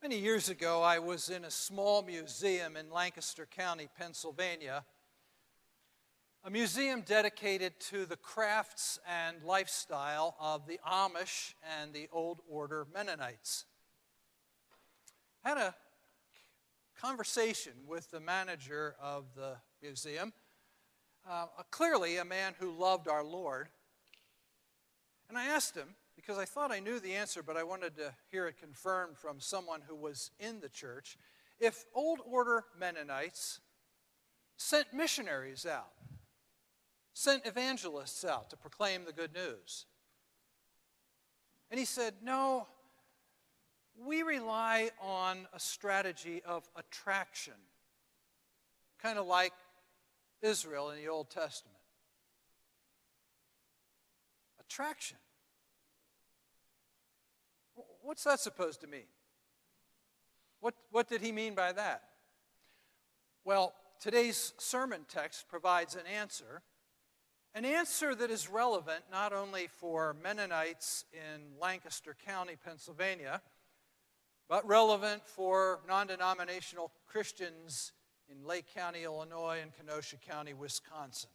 Many years ago, I was in a small museum in Lancaster County, Pennsylvania, a museum dedicated to the crafts and lifestyle of the Amish and the Old Order Mennonites. I had a conversation with the manager of the museum, uh, clearly a man who loved our Lord. And I asked him, because I thought I knew the answer, but I wanted to hear it confirmed from someone who was in the church. If Old Order Mennonites sent missionaries out, sent evangelists out to proclaim the good news. And he said, No, we rely on a strategy of attraction, kind of like Israel in the Old Testament. Attraction. What's that supposed to mean? What, what did he mean by that? Well, today's sermon text provides an answer, an answer that is relevant not only for Mennonites in Lancaster County, Pennsylvania, but relevant for non denominational Christians in Lake County, Illinois, and Kenosha County, Wisconsin.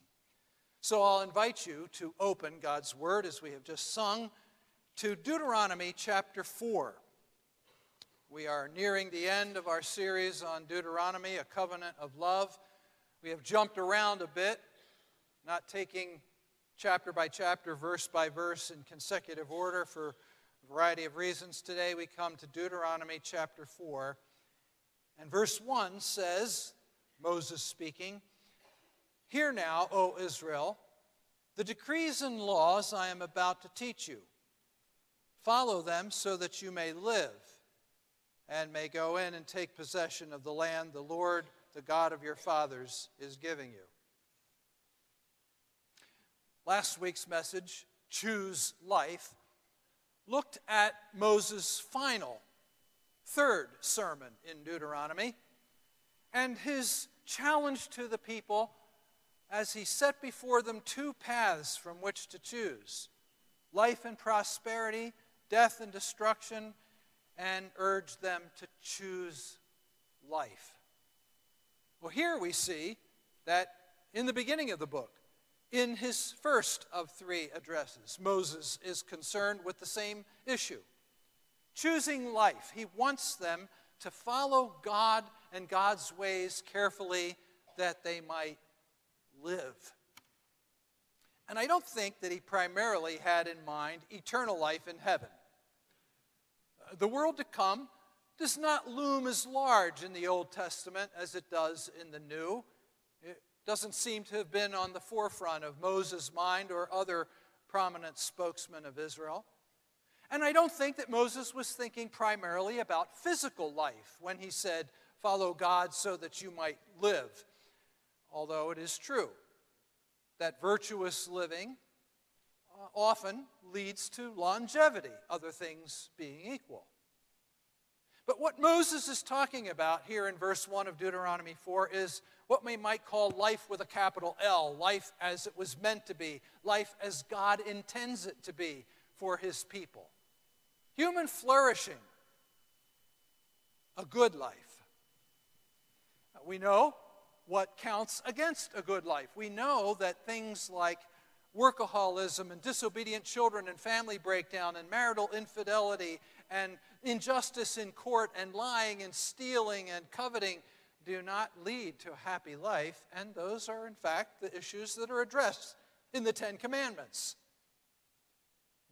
So I'll invite you to open God's Word as we have just sung to Deuteronomy chapter 4. We are nearing the end of our series on Deuteronomy, a covenant of love. We have jumped around a bit, not taking chapter by chapter, verse by verse in consecutive order for a variety of reasons. Today we come to Deuteronomy chapter 4. And verse 1 says, Moses speaking, Hear now, O Israel, the decrees and laws I am about to teach you. Follow them so that you may live and may go in and take possession of the land the Lord, the God of your fathers, is giving you. Last week's message, Choose Life, looked at Moses' final, third sermon in Deuteronomy and his challenge to the people as he set before them two paths from which to choose life and prosperity death and destruction and urged them to choose life. Well, here we see that in the beginning of the book, in his first of three addresses, Moses is concerned with the same issue choosing life. He wants them to follow God and God's ways carefully that they might live. And I don't think that he primarily had in mind eternal life in heaven the world to come does not loom as large in the Old Testament as it does in the New. It doesn't seem to have been on the forefront of Moses' mind or other prominent spokesmen of Israel. And I don't think that Moses was thinking primarily about physical life when he said, Follow God so that you might live. Although it is true that virtuous living uh, often leads to longevity, other things being equal. But what Moses is talking about here in verse 1 of Deuteronomy 4 is what we might call life with a capital L, life as it was meant to be, life as God intends it to be for his people. Human flourishing, a good life. We know what counts against a good life. We know that things like workaholism and disobedient children and family breakdown and marital infidelity and injustice in court and lying and stealing and coveting do not lead to a happy life. And those are, in fact, the issues that are addressed in the Ten Commandments.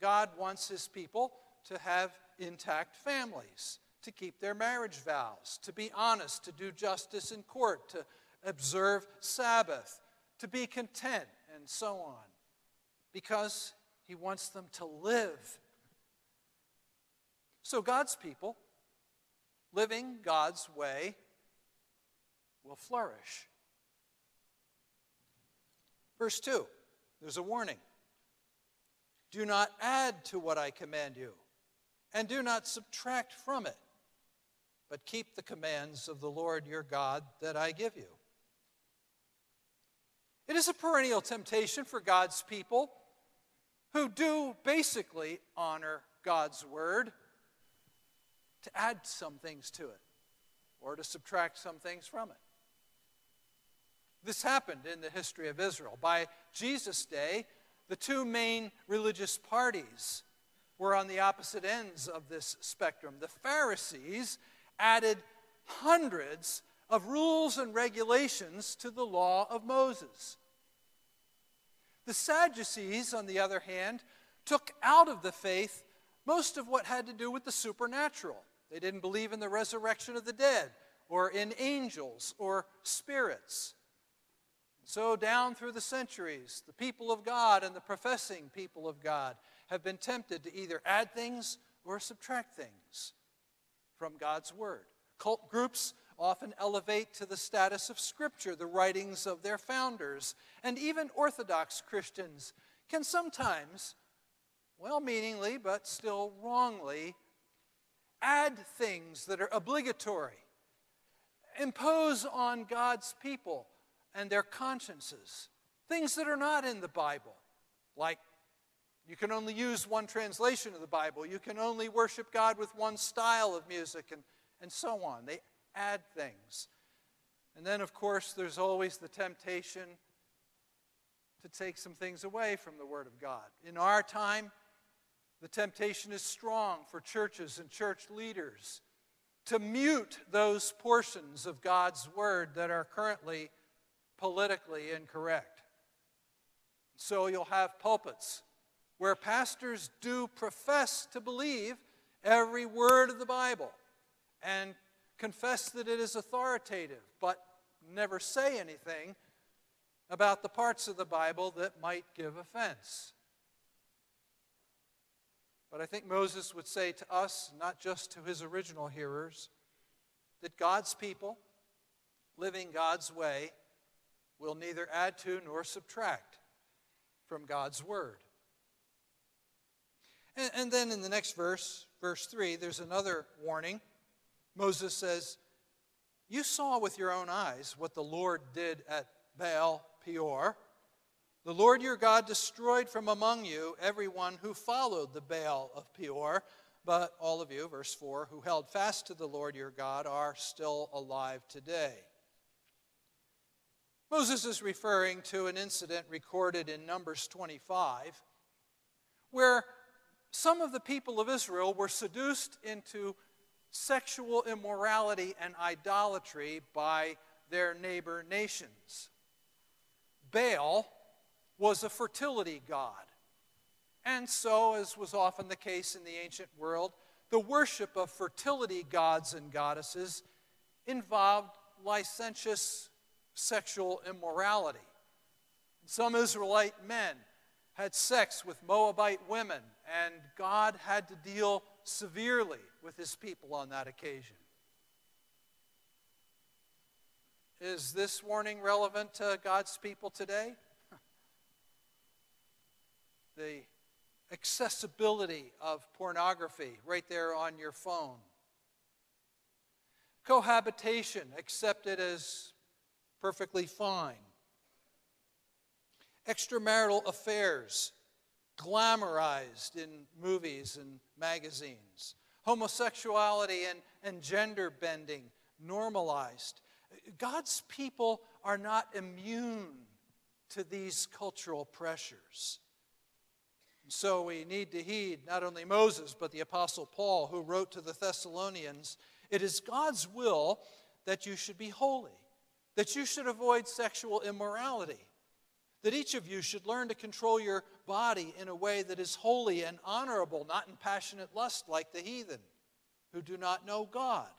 God wants his people to have intact families, to keep their marriage vows, to be honest, to do justice in court, to observe Sabbath, to be content, and so on because he wants them to live. So, God's people, living God's way, will flourish. Verse 2, there's a warning. Do not add to what I command you, and do not subtract from it, but keep the commands of the Lord your God that I give you. It is a perennial temptation for God's people who do basically honor God's word to add some things to it or to subtract some things from it. This happened in the history of Israel. By Jesus' day, the two main religious parties were on the opposite ends of this spectrum. The Pharisees added hundreds of rules and regulations to the law of Moses. The Sadducees, on the other hand, took out of the faith most of what had to do with the supernatural. They didn't believe in the resurrection of the dead, or in angels, or spirits. So, down through the centuries, the people of God and the professing people of God have been tempted to either add things or subtract things from God's Word. Cult groups often elevate to the status of Scripture the writings of their founders, and even Orthodox Christians can sometimes, well meaningly but still wrongly, add things that are obligatory, impose on God's people and their consciences things that are not in the Bible, like you can only use one translation of the Bible, you can only worship God with one style of music, and, and so on. They add things. And then, of course, there's always the temptation to take some things away from the Word of God. In our time, the temptation is strong for churches and church leaders to mute those portions of God's Word that are currently politically incorrect. So you'll have pulpits where pastors do profess to believe every word of the Bible and confess that it is authoritative, but never say anything about the parts of the Bible that might give offense. But I think Moses would say to us, not just to his original hearers, that God's people, living God's way, will neither add to nor subtract from God's word. And, and, then in the next verse, verse 3, there's another warning. Moses says, You saw with your own eyes what the Lord did at Baal Peor. The Lord your God destroyed from among you everyone who followed the Baal of Peor. But all of you, verse 4, who held fast to the Lord your God are still alive today. Moses is referring to an incident recorded in Numbers 25 where some of the people of Israel were seduced into sexual immorality and idolatry by their neighbor nations. Baal was a fertility god. And so, as was often the case in the ancient world, the worship of fertility gods and goddesses involved licentious sexual immorality. Some Israelite men had sex with Moabite women, and God had to deal severely with his people on that occasion. Is this warning relevant to God's people today? the accessibility of pornography right there on your phone. Cohabitation accepted as perfectly fine. Extramarital affairs glamorized in movies and magazines. Homosexuality and, and gender bending normalized. God's people are not immune to these cultural pressures. So we need to heed not only Moses, but the Apostle Paul, who wrote to the Thessalonians It is God's will that you should be holy that you should avoid sexual immorality, that each of you should learn to control your body in a way that is holy and honorable, not in passionate lust like the heathen who do not know God.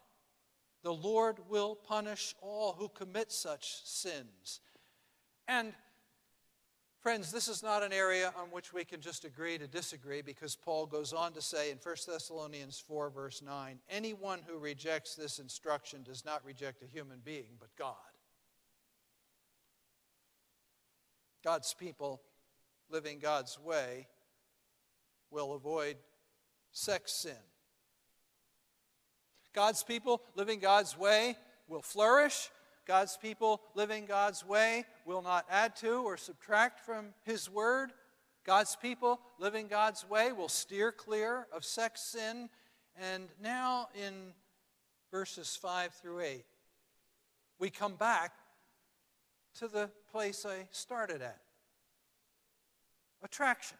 The Lord will punish all who commit such sins. And Friends, this is not an area on which we can just agree to disagree because Paul goes on to say in 1 Thessalonians 4, verse 9 anyone who rejects this instruction does not reject a human being, but God. God's people living God's way will avoid sex sin. God's people living God's way will flourish. God's people living God's way will not add to or subtract from His word. God's people living God's way will steer clear of sex sin And now in verses 5 through 8, we come back to the place I started at attraction.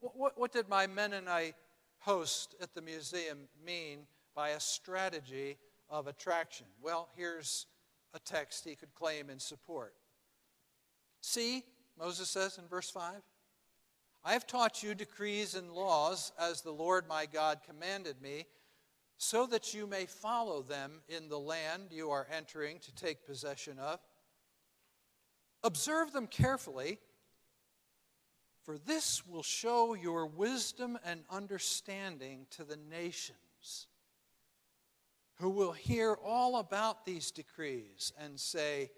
What, what, what did my Mennonite host at the museum mean by a strategy of attraction? Well, here's a text he could claim in support. See, Moses says in verse 5, I have taught you decrees and laws as the Lord my God commanded me, so that you may follow them in the land you are entering to take possession of. Observe them carefully for this will show your wisdom and understanding to the nations, who will hear all about these decrees and say,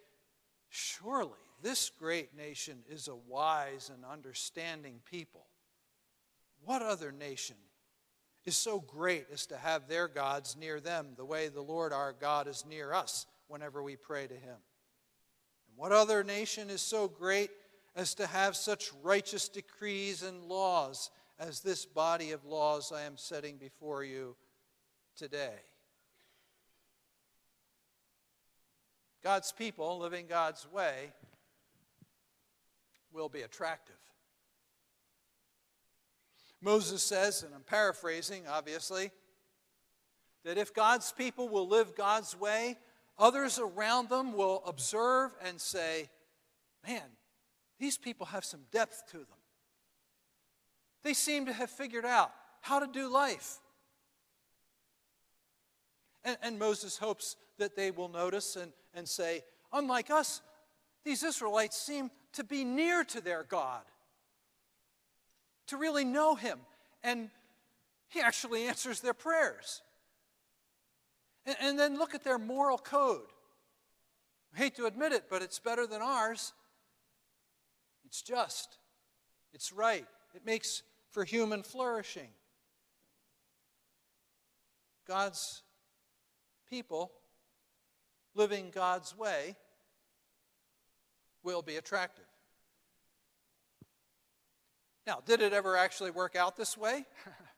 Surely this great nation is a wise and understanding people. What other nation is so great as to have their gods near them the way the Lord our God is near us whenever we pray to him? And what other nation is so great as to have such righteous decrees and laws as this body of laws I am setting before you today. God's people living God's way will be attractive. Moses says, and I'm paraphrasing obviously, that if God's people will live God's way, others around them will observe and say, Man, these people have some depth to them. They seem to have figured out how to do life. And, and, Moses hopes that they will notice and, and say, unlike us, these Israelites seem to be near to their God, to really know Him. And He actually answers their prayers. And, and then look at their moral code. I hate to admit it, but it's better than ours. It's just, it's right, it makes for human flourishing. God's people living God's way will be attractive. Now, did it ever actually work out this way?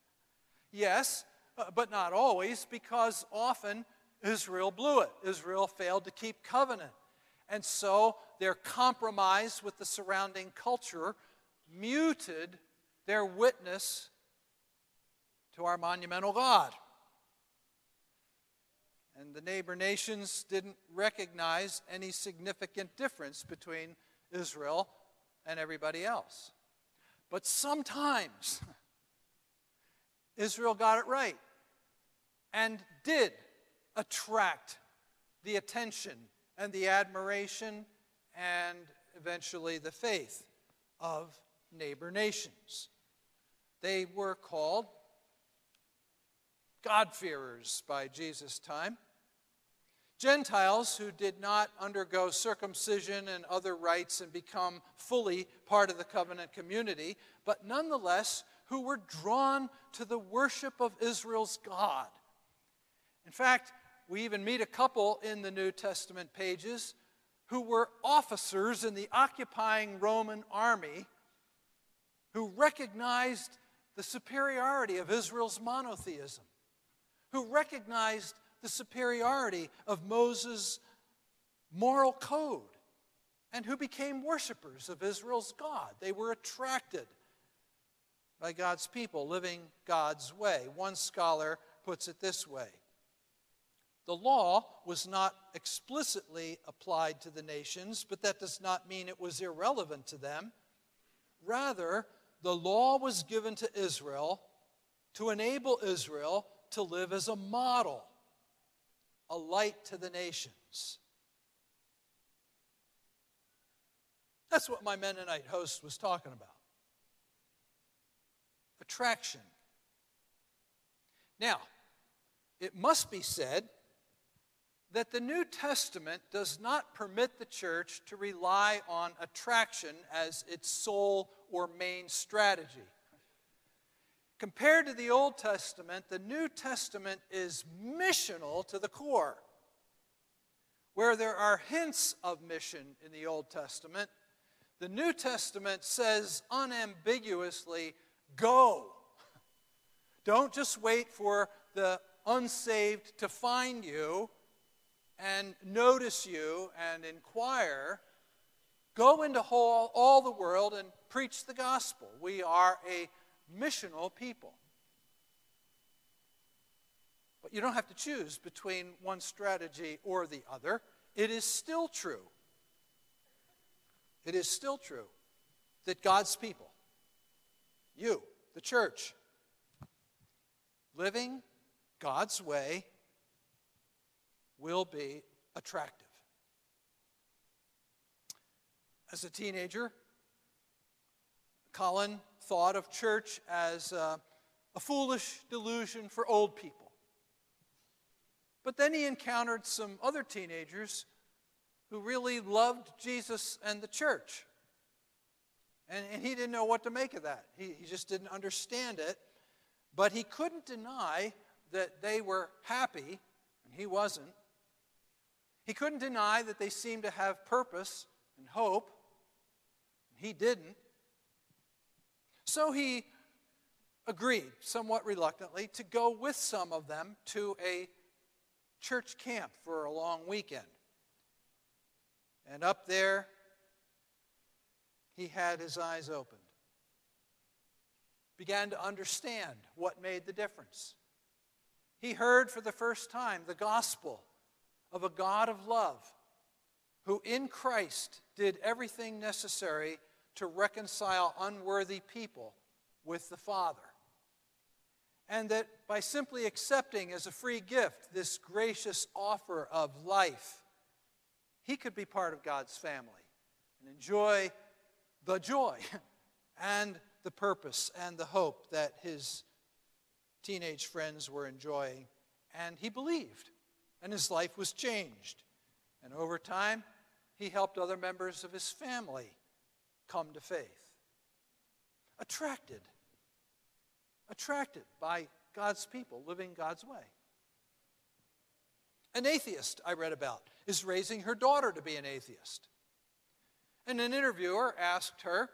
yes, uh, but not always, because often Israel blew it. Israel failed to keep covenant. And so their compromise with the surrounding culture muted their witness to our monumental God. And the neighbor nations didn't recognize any significant difference between Israel and everybody else. But sometimes Israel got it right and did attract the attention and the admiration and eventually the faith of neighbor nations. They were called God-fearers by Jesus' time. Gentiles who did not undergo circumcision and other rites and become fully part of the covenant community, but nonetheless who were drawn to the worship of Israel's God. In fact, we even meet a couple in the New Testament pages who were officers in the occupying Roman army who recognized the superiority of Israel's monotheism, who recognized the superiority of Moses' moral code, and who became worshipers of Israel's God. They were attracted by God's people living God's way. One scholar puts it this way the law was not explicitly applied to the nations, but that does not mean it was irrelevant to them. Rather, the law was given to Israel to enable Israel to live as a model, a light to the nations. That's what my Mennonite host was talking about attraction. Now, it must be said that the New Testament does not permit the church to rely on attraction as its sole or main strategy. Compared to the Old Testament, the New Testament is missional to the core. Where there are hints of mission in the Old Testament, the New Testament says unambiguously, go. Don't just wait for the unsaved to find you and notice you and inquire. Go into all, all the world and preach the gospel. We are a missional people. But you don't have to choose between one strategy or the other. It is still true. It is still true that God's people, you, the church, living God's way will be attractive. As a teenager, Colin thought of church as a, a foolish delusion for old people. But then he encountered some other teenagers who really loved Jesus and the church. And, and he didn't know what to make of that. He, he just didn't understand it. But he couldn't deny that they were happy, and he wasn't. He couldn't deny that they seemed to have purpose and hope, and he didn't. So he agreed, somewhat reluctantly, to go with some of them to a church camp for a long weekend. And up there, he had his eyes opened, began to understand what made the difference. He heard for the first time the gospel of a God of love who in Christ did everything necessary to reconcile unworthy people with the Father. And that by simply accepting as a free gift this gracious offer of life, he could be part of God's family and enjoy the joy and the purpose and the hope that his teenage friends were enjoying. And he believed, and his life was changed. And over time, he helped other members of his family come to faith. Attracted, attracted by God's people living God's way. An atheist I read about is raising her daughter to be an atheist. And an interviewer asked her,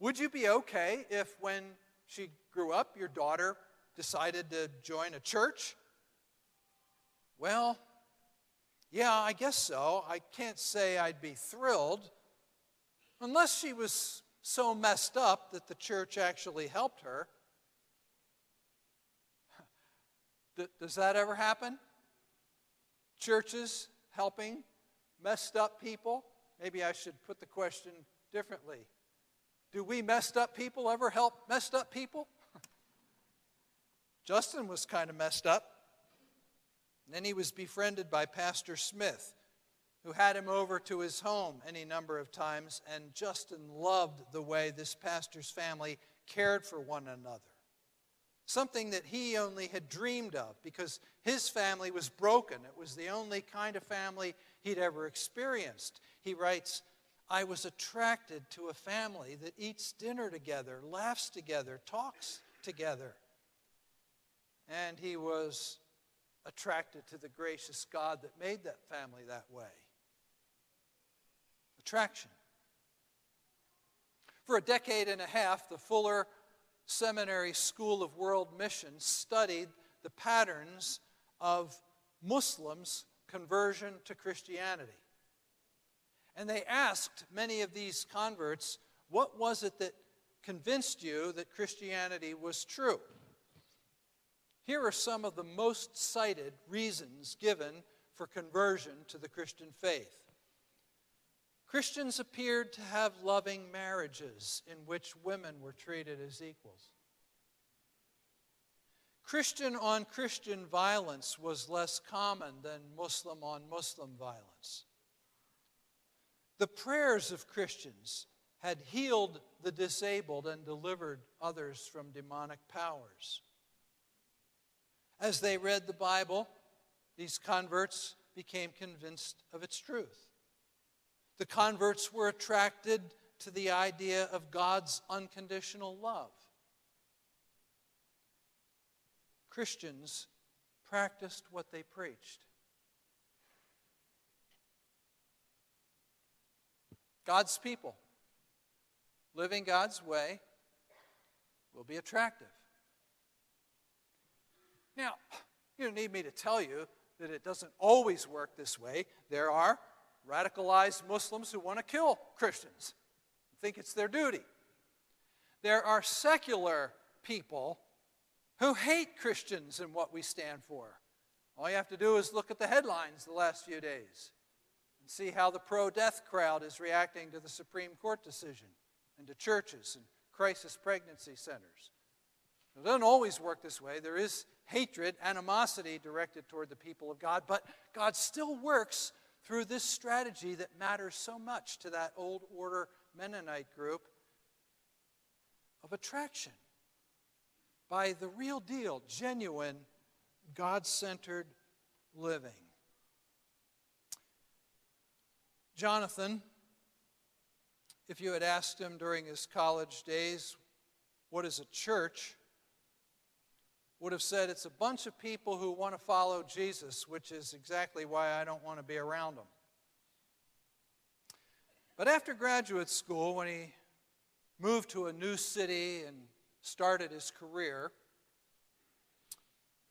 Would you be okay if, when she grew up, your daughter decided to join a church? Well, yeah, I guess so. I can't say I'd be thrilled unless she was so messed up that the church actually helped her. Does that ever happen? Churches helping messed up people? Maybe I should put the question differently. Do we messed up people ever help messed up people? Justin was kind of messed up. And then he was befriended by Pastor Smith, who had him over to his home any number of times. And Justin loved the way this pastor's family cared for one another. Something that he only had dreamed of because his family was broken. It was the only kind of family he'd ever experienced. He writes, I was attracted to a family that eats dinner together, laughs together, talks together. And he was attracted to the gracious God that made that family that way. Attraction. For a decade and a half, the Fuller Seminary School of World Mission studied the patterns of Muslims' conversion to Christianity. And they asked many of these converts, What was it that convinced you that Christianity was true? Here are some of the most cited reasons given for conversion to the Christian faith. Christians appeared to have loving marriages in which women were treated as equals. Christian on Christian violence was less common than Muslim on Muslim violence. The prayers of Christians had healed the disabled and delivered others from demonic powers. As they read the Bible, these converts became convinced of its truth. The converts were attracted to the idea of God's unconditional love. Christians practiced what they preached. God's people, living God's way, will be attractive. Now, you don't need me to tell you that it doesn't always work this way. There are radicalized Muslims who want to kill Christians, think it's their duty. There are secular people who hate Christians and what we stand for. All you have to do is look at the headlines the last few days and see how the pro death crowd is reacting to the Supreme Court decision and to churches and crisis pregnancy centers. It doesn't always work this way. There is hatred, animosity directed toward the people of God, but God still works through this strategy that matters so much to that old order Mennonite group of attraction by the real deal, genuine, God centered living. Jonathan, if you had asked him during his college days, what is a church? Would have said it's a bunch of people who want to follow Jesus, which is exactly why I don't want to be around them. But after graduate school, when he moved to a new city and started his career,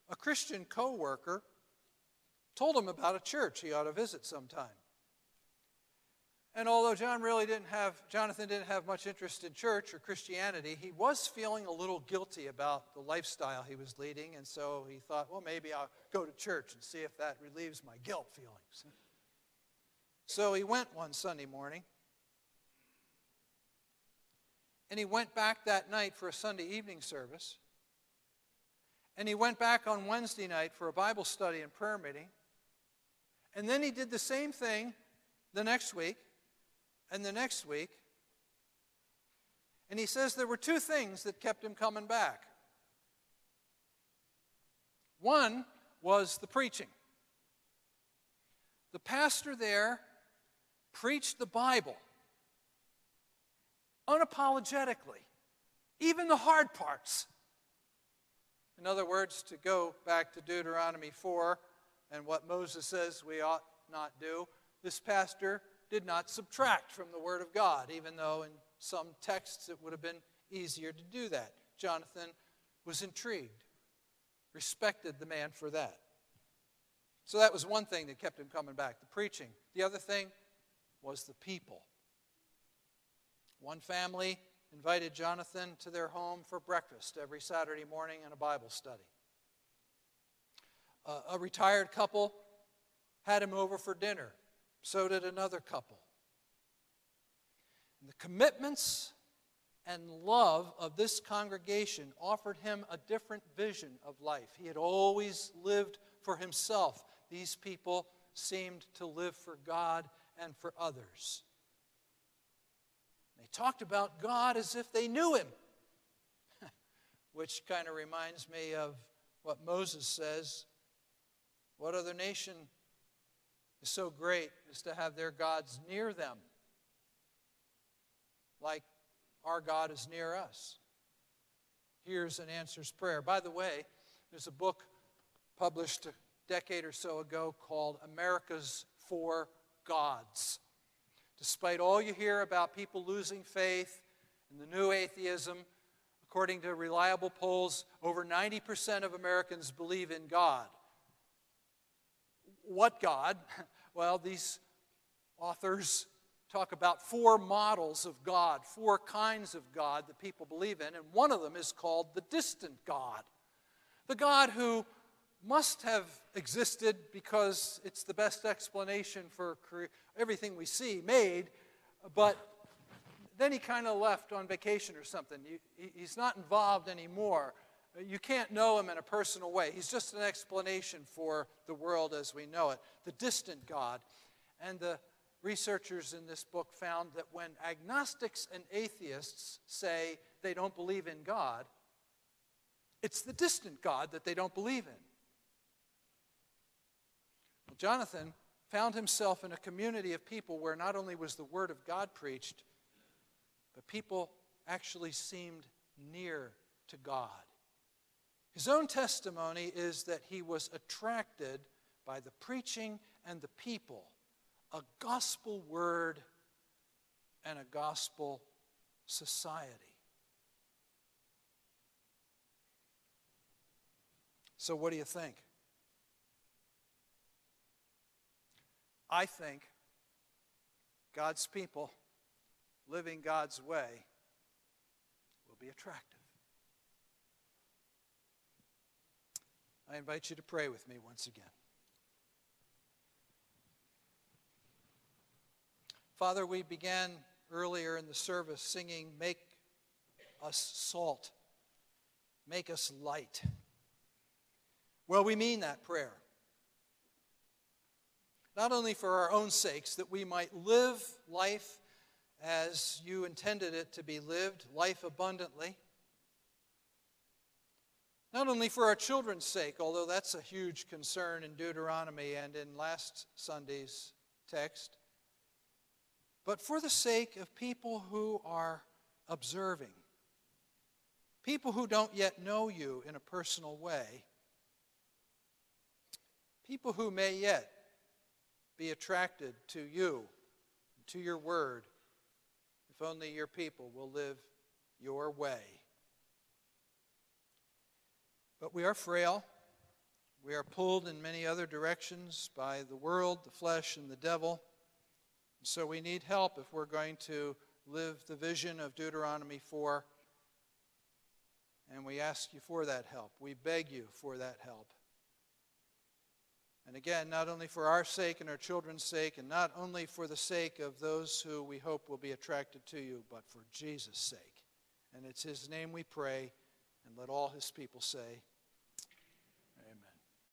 a Christian co-worker told him about a church he ought to visit sometime. And although John really didn't have, Jonathan didn't have much interest in church or Christianity, he was feeling a little guilty about the lifestyle he was leading, and so he thought, well, maybe I'll go to church and see if that relieves my guilt feelings. So he went one Sunday morning, and he went back that night for a Sunday evening service, and he went back on Wednesday night for a Bible study and prayer meeting, and then he did the same thing the next week and the next week. And he says there were two things that kept him coming back. One was the preaching. The pastor there preached the Bible unapologetically, even the hard parts. In other words, to go back to Deuteronomy 4 and what Moses says we ought not do, this pastor did not subtract from the Word of God, even though in some texts it would have been easier to do that. Jonathan was intrigued, respected the man for that. So that was one thing that kept him coming back the preaching. The other thing was the people. One family invited Jonathan to their home for breakfast every Saturday morning and a Bible study. Uh, a retired couple had him over for dinner so did another couple. And the commitments and love of this congregation offered him a different vision of life. He had always lived for himself. These people seemed to live for God and for others. They talked about God as if they knew him, which kind of reminds me of what Moses says What other nation is so great is to have their gods near them, like our God is near us. Hears and answers prayer. By the way, there's a book published a decade or so ago called America's Four Gods. Despite all you hear about people losing faith and the new atheism, according to reliable polls, over 90% of Americans believe in God. What God? Well, these authors talk about four models of God, four kinds of God that people believe in, and one of them is called the distant God. The God who must have existed because it's the best explanation for everything we see made, but then he kind of left on vacation or something. He's not involved anymore. You can't know him in a personal way. He's just an explanation for the world as we know it, the distant God. And the researchers in this book found that when agnostics and atheists say they don't believe in God, it's the distant God that they don't believe in. Well, Jonathan found himself in a community of people where not only was the Word of God preached, but people actually seemed near to God. His own testimony is that he was attracted by the preaching and the people, a gospel word and a gospel society. So, what do you think? I think God's people living God's way will be attractive. I invite you to pray with me once again. Father, we began earlier in the service singing, Make us salt, make us light. Well, we mean that prayer. Not only for our own sakes, that we might live life as you intended it to be lived, life abundantly. Not only for our children's sake, although that's a huge concern in Deuteronomy and in last Sunday's text, but for the sake of people who are observing, people who don't yet know you in a personal way, people who may yet be attracted to you, to your word, if only your people will live your way. But we are frail. We are pulled in many other directions by the world, the flesh, and the devil. So we need help if we're going to live the vision of Deuteronomy 4. And we ask you for that help. We beg you for that help. And again, not only for our sake and our children's sake, and not only for the sake of those who we hope will be attracted to you, but for Jesus' sake. And it's His name we pray, and let all His people say,